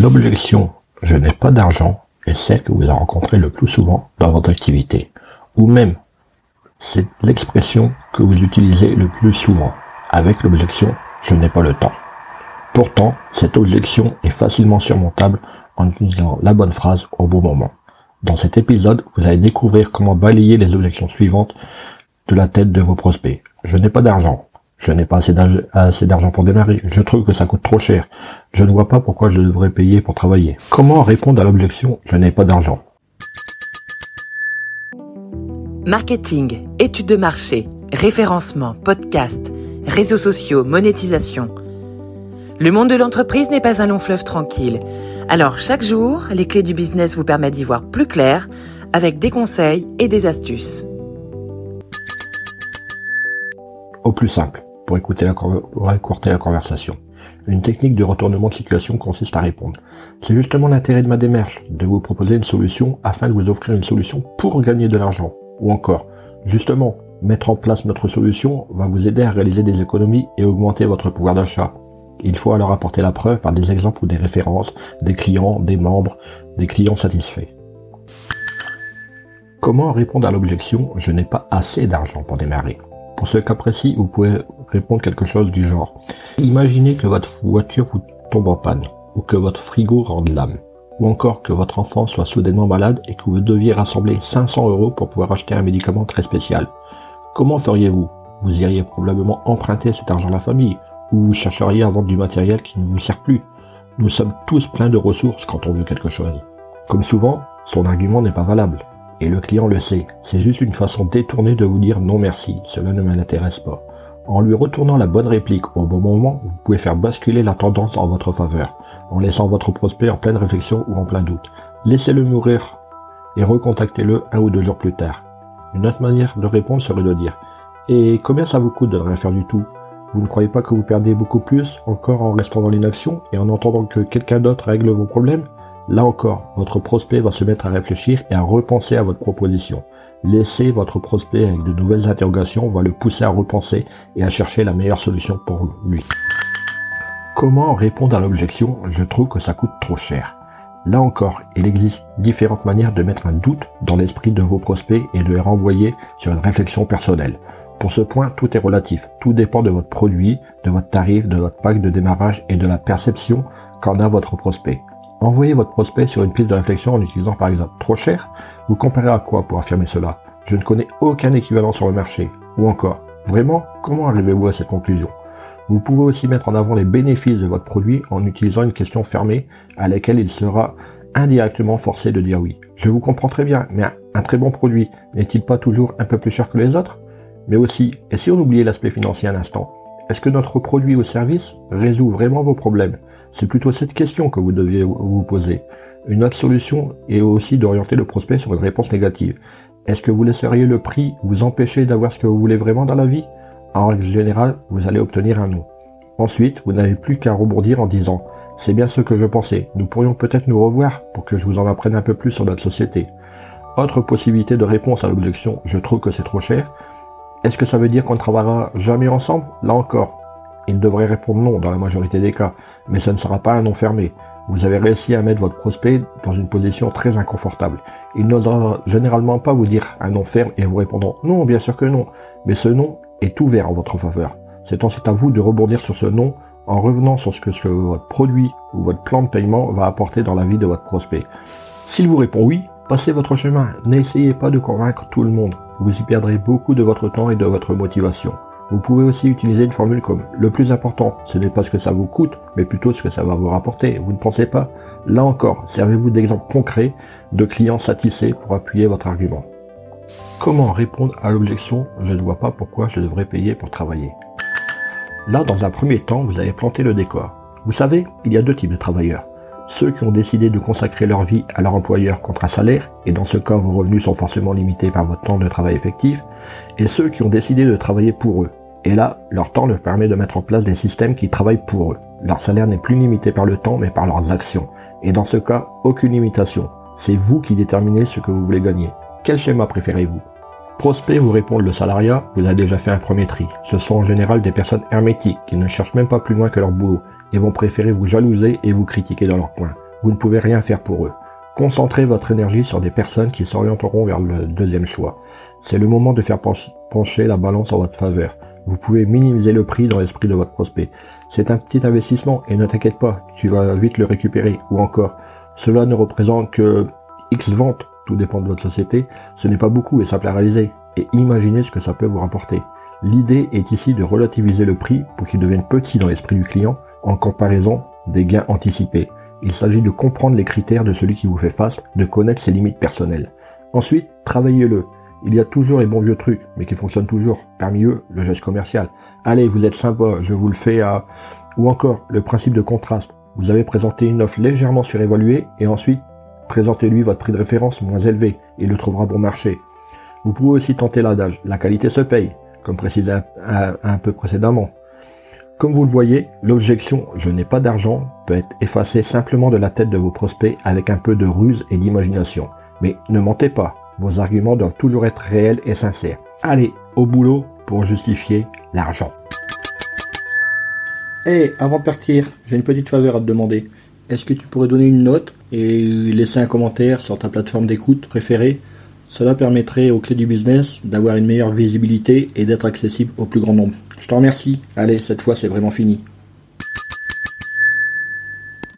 L'objection je n'ai pas d'argent est celle que vous avez rencontrée le plus souvent dans votre activité. Ou même, c'est l'expression que vous utilisez le plus souvent avec l'objection je n'ai pas le temps. Pourtant, cette objection est facilement surmontable en utilisant la bonne phrase au bon moment. Dans cet épisode, vous allez découvrir comment balayer les objections suivantes de la tête de vos prospects. Je n'ai pas d'argent. Je n'ai pas assez d'argent pour démarrer. Je trouve que ça coûte trop cher. Je ne vois pas pourquoi je devrais payer pour travailler. Comment répondre à l'objection Je n'ai pas d'argent? Marketing, études de marché, référencement, podcast, réseaux sociaux, monétisation. Le monde de l'entreprise n'est pas un long fleuve tranquille. Alors chaque jour, les clés du business vous permettent d'y voir plus clair avec des conseils et des astuces. Au plus simple, pour, écouter la, la conversation. Une technique de retournement de situation consiste à répondre. C'est justement l'intérêt de ma démarche, de vous proposer une solution afin de vous offrir une solution pour gagner de l'argent. Ou encore, justement, mettre en place notre solution va vous aider à réaliser des économies et augmenter votre pouvoir d'achat. Il faut alors apporter la preuve par des exemples ou des références, des clients, des membres, des clients satisfaits. Comment répondre à l'objection je n'ai pas assez d'argent pour démarrer pour ce cas précis, vous pouvez répondre quelque chose du genre. Imaginez que votre voiture vous tombe en panne, ou que votre frigo rende l'âme, ou encore que votre enfant soit soudainement malade et que vous deviez rassembler 500 euros pour pouvoir acheter un médicament très spécial. Comment feriez-vous? Vous iriez probablement emprunter cet argent à la famille, ou vous chercheriez à vendre du matériel qui ne vous sert plus. Nous sommes tous pleins de ressources quand on veut quelque chose. Comme souvent, son argument n'est pas valable. Et le client le sait, c'est juste une façon détournée de vous dire non merci, cela ne m'intéresse pas. En lui retournant la bonne réplique au bon moment, vous pouvez faire basculer la tendance en votre faveur, en laissant votre prospect en pleine réflexion ou en plein doute. Laissez-le mourir et recontactez-le un ou deux jours plus tard. Une autre manière de répondre serait de dire Et combien ça vous coûte de ne rien faire du tout? Vous ne croyez pas que vous perdez beaucoup plus encore en restant dans l'inaction et en entendant que quelqu'un d'autre règle vos problèmes? Là encore, votre prospect va se mettre à réfléchir et à repenser à votre proposition. Laissez votre prospect avec de nouvelles interrogations va le pousser à repenser et à chercher la meilleure solution pour lui. Comment répondre à l'objection Je trouve que ça coûte trop cher. Là encore, il existe différentes manières de mettre un doute dans l'esprit de vos prospects et de les renvoyer sur une réflexion personnelle. Pour ce point, tout est relatif. Tout dépend de votre produit, de votre tarif, de votre pack de démarrage et de la perception qu'en a votre prospect. Envoyez votre prospect sur une piste de réflexion en utilisant par exemple trop cher. Vous comparez à quoi pour affirmer cela? Je ne connais aucun équivalent sur le marché. Ou encore, vraiment, comment arrivez-vous à cette conclusion? Vous pouvez aussi mettre en avant les bénéfices de votre produit en utilisant une question fermée à laquelle il sera indirectement forcé de dire oui. Je vous comprends très bien, mais un très bon produit n'est-il pas toujours un peu plus cher que les autres? Mais aussi, et si on oubliait l'aspect financier un instant, est-ce que notre produit ou service résout vraiment vos problèmes? C'est plutôt cette question que vous deviez vous poser. Une autre solution est aussi d'orienter le prospect sur une réponse négative. Est-ce que vous laisseriez le prix vous empêcher d'avoir ce que vous voulez vraiment dans la vie? En règle générale, vous allez obtenir un non. Ensuite, vous n'avez plus qu'à rebondir en disant C'est bien ce que je pensais, nous pourrions peut-être nous revoir pour que je vous en apprenne un peu plus sur notre société. Autre possibilité de réponse à l'objection Je trouve que c'est trop cher. Est-ce que ça veut dire qu'on ne travaillera jamais ensemble? Là encore, il devrait répondre non dans la majorité des cas, mais ça ne sera pas un non fermé. Vous avez réussi à mettre votre prospect dans une position très inconfortable. Il n'osera généralement pas vous dire un non ferme et vous répondant non, bien sûr que non, mais ce non est ouvert en votre faveur. C'est ensuite à vous de rebondir sur ce non en revenant sur ce ce que votre produit ou votre plan de paiement va apporter dans la vie de votre prospect. S'il vous répond oui, passez votre chemin. N'essayez pas de convaincre tout le monde. Vous y perdrez beaucoup de votre temps et de votre motivation. Vous pouvez aussi utiliser une formule comme le plus important, ce n'est pas ce que ça vous coûte, mais plutôt ce que ça va vous rapporter. Vous ne pensez pas Là encore, servez-vous d'exemples concrets de clients satisfaits pour appuyer votre argument. Comment répondre à l'objection je ne vois pas pourquoi je devrais payer pour travailler Là, dans un premier temps, vous avez planté le décor. Vous savez, il y a deux types de travailleurs. Ceux qui ont décidé de consacrer leur vie à leur employeur contre un salaire, et dans ce cas vos revenus sont forcément limités par votre temps de travail effectif, et ceux qui ont décidé de travailler pour eux. Et là, leur temps leur permet de mettre en place des systèmes qui travaillent pour eux. Leur salaire n'est plus limité par le temps, mais par leurs actions. Et dans ce cas, aucune limitation. C'est vous qui déterminez ce que vous voulez gagner. Quel schéma préférez-vous? Prospect vous répondre le salariat, vous avez déjà fait un premier tri. Ce sont en général des personnes hermétiques qui ne cherchent même pas plus loin que leur boulot et vont préférer vous jalouser et vous critiquer dans leur coin. vous ne pouvez rien faire pour eux. Concentrez votre énergie sur des personnes qui s'orienteront vers le deuxième choix. C'est le moment de faire pencher la balance en votre faveur. Vous pouvez minimiser le prix dans l'esprit de votre prospect. C'est un petit investissement et ne t'inquiète pas, tu vas vite le récupérer. Ou encore, cela ne représente que X ventes, tout dépend de votre société. Ce n'est pas beaucoup et simple à réaliser. Et imaginez ce que ça peut vous rapporter. L'idée est ici de relativiser le prix pour qu'il devienne petit dans l'esprit du client en comparaison des gains anticipés. Il s'agit de comprendre les critères de celui qui vous fait face, de connaître ses limites personnelles. Ensuite, travaillez-le. Il y a toujours les bons vieux trucs, mais qui fonctionnent toujours. Parmi eux, le geste commercial. Allez, vous êtes sympa, je vous le fais à... Ou encore, le principe de contraste. Vous avez présenté une offre légèrement surévaluée et ensuite, présentez-lui votre prix de référence moins élevé. Il le trouvera bon marché. Vous pouvez aussi tenter l'adage. La qualité se paye, comme précisé un peu précédemment. Comme vous le voyez, l'objection je n'ai pas d'argent peut être effacée simplement de la tête de vos prospects avec un peu de ruse et d'imagination. Mais ne mentez pas, vos arguments doivent toujours être réels et sincères. Allez, au boulot pour justifier l'argent. Hé, avant de partir, j'ai une petite faveur à te demander. Est-ce que tu pourrais donner une note et laisser un commentaire sur ta plateforme d'écoute préférée? Cela permettrait aux clés du business d'avoir une meilleure visibilité et d'être accessible au plus grand nombre. Je te remercie. Allez, cette fois c'est vraiment fini.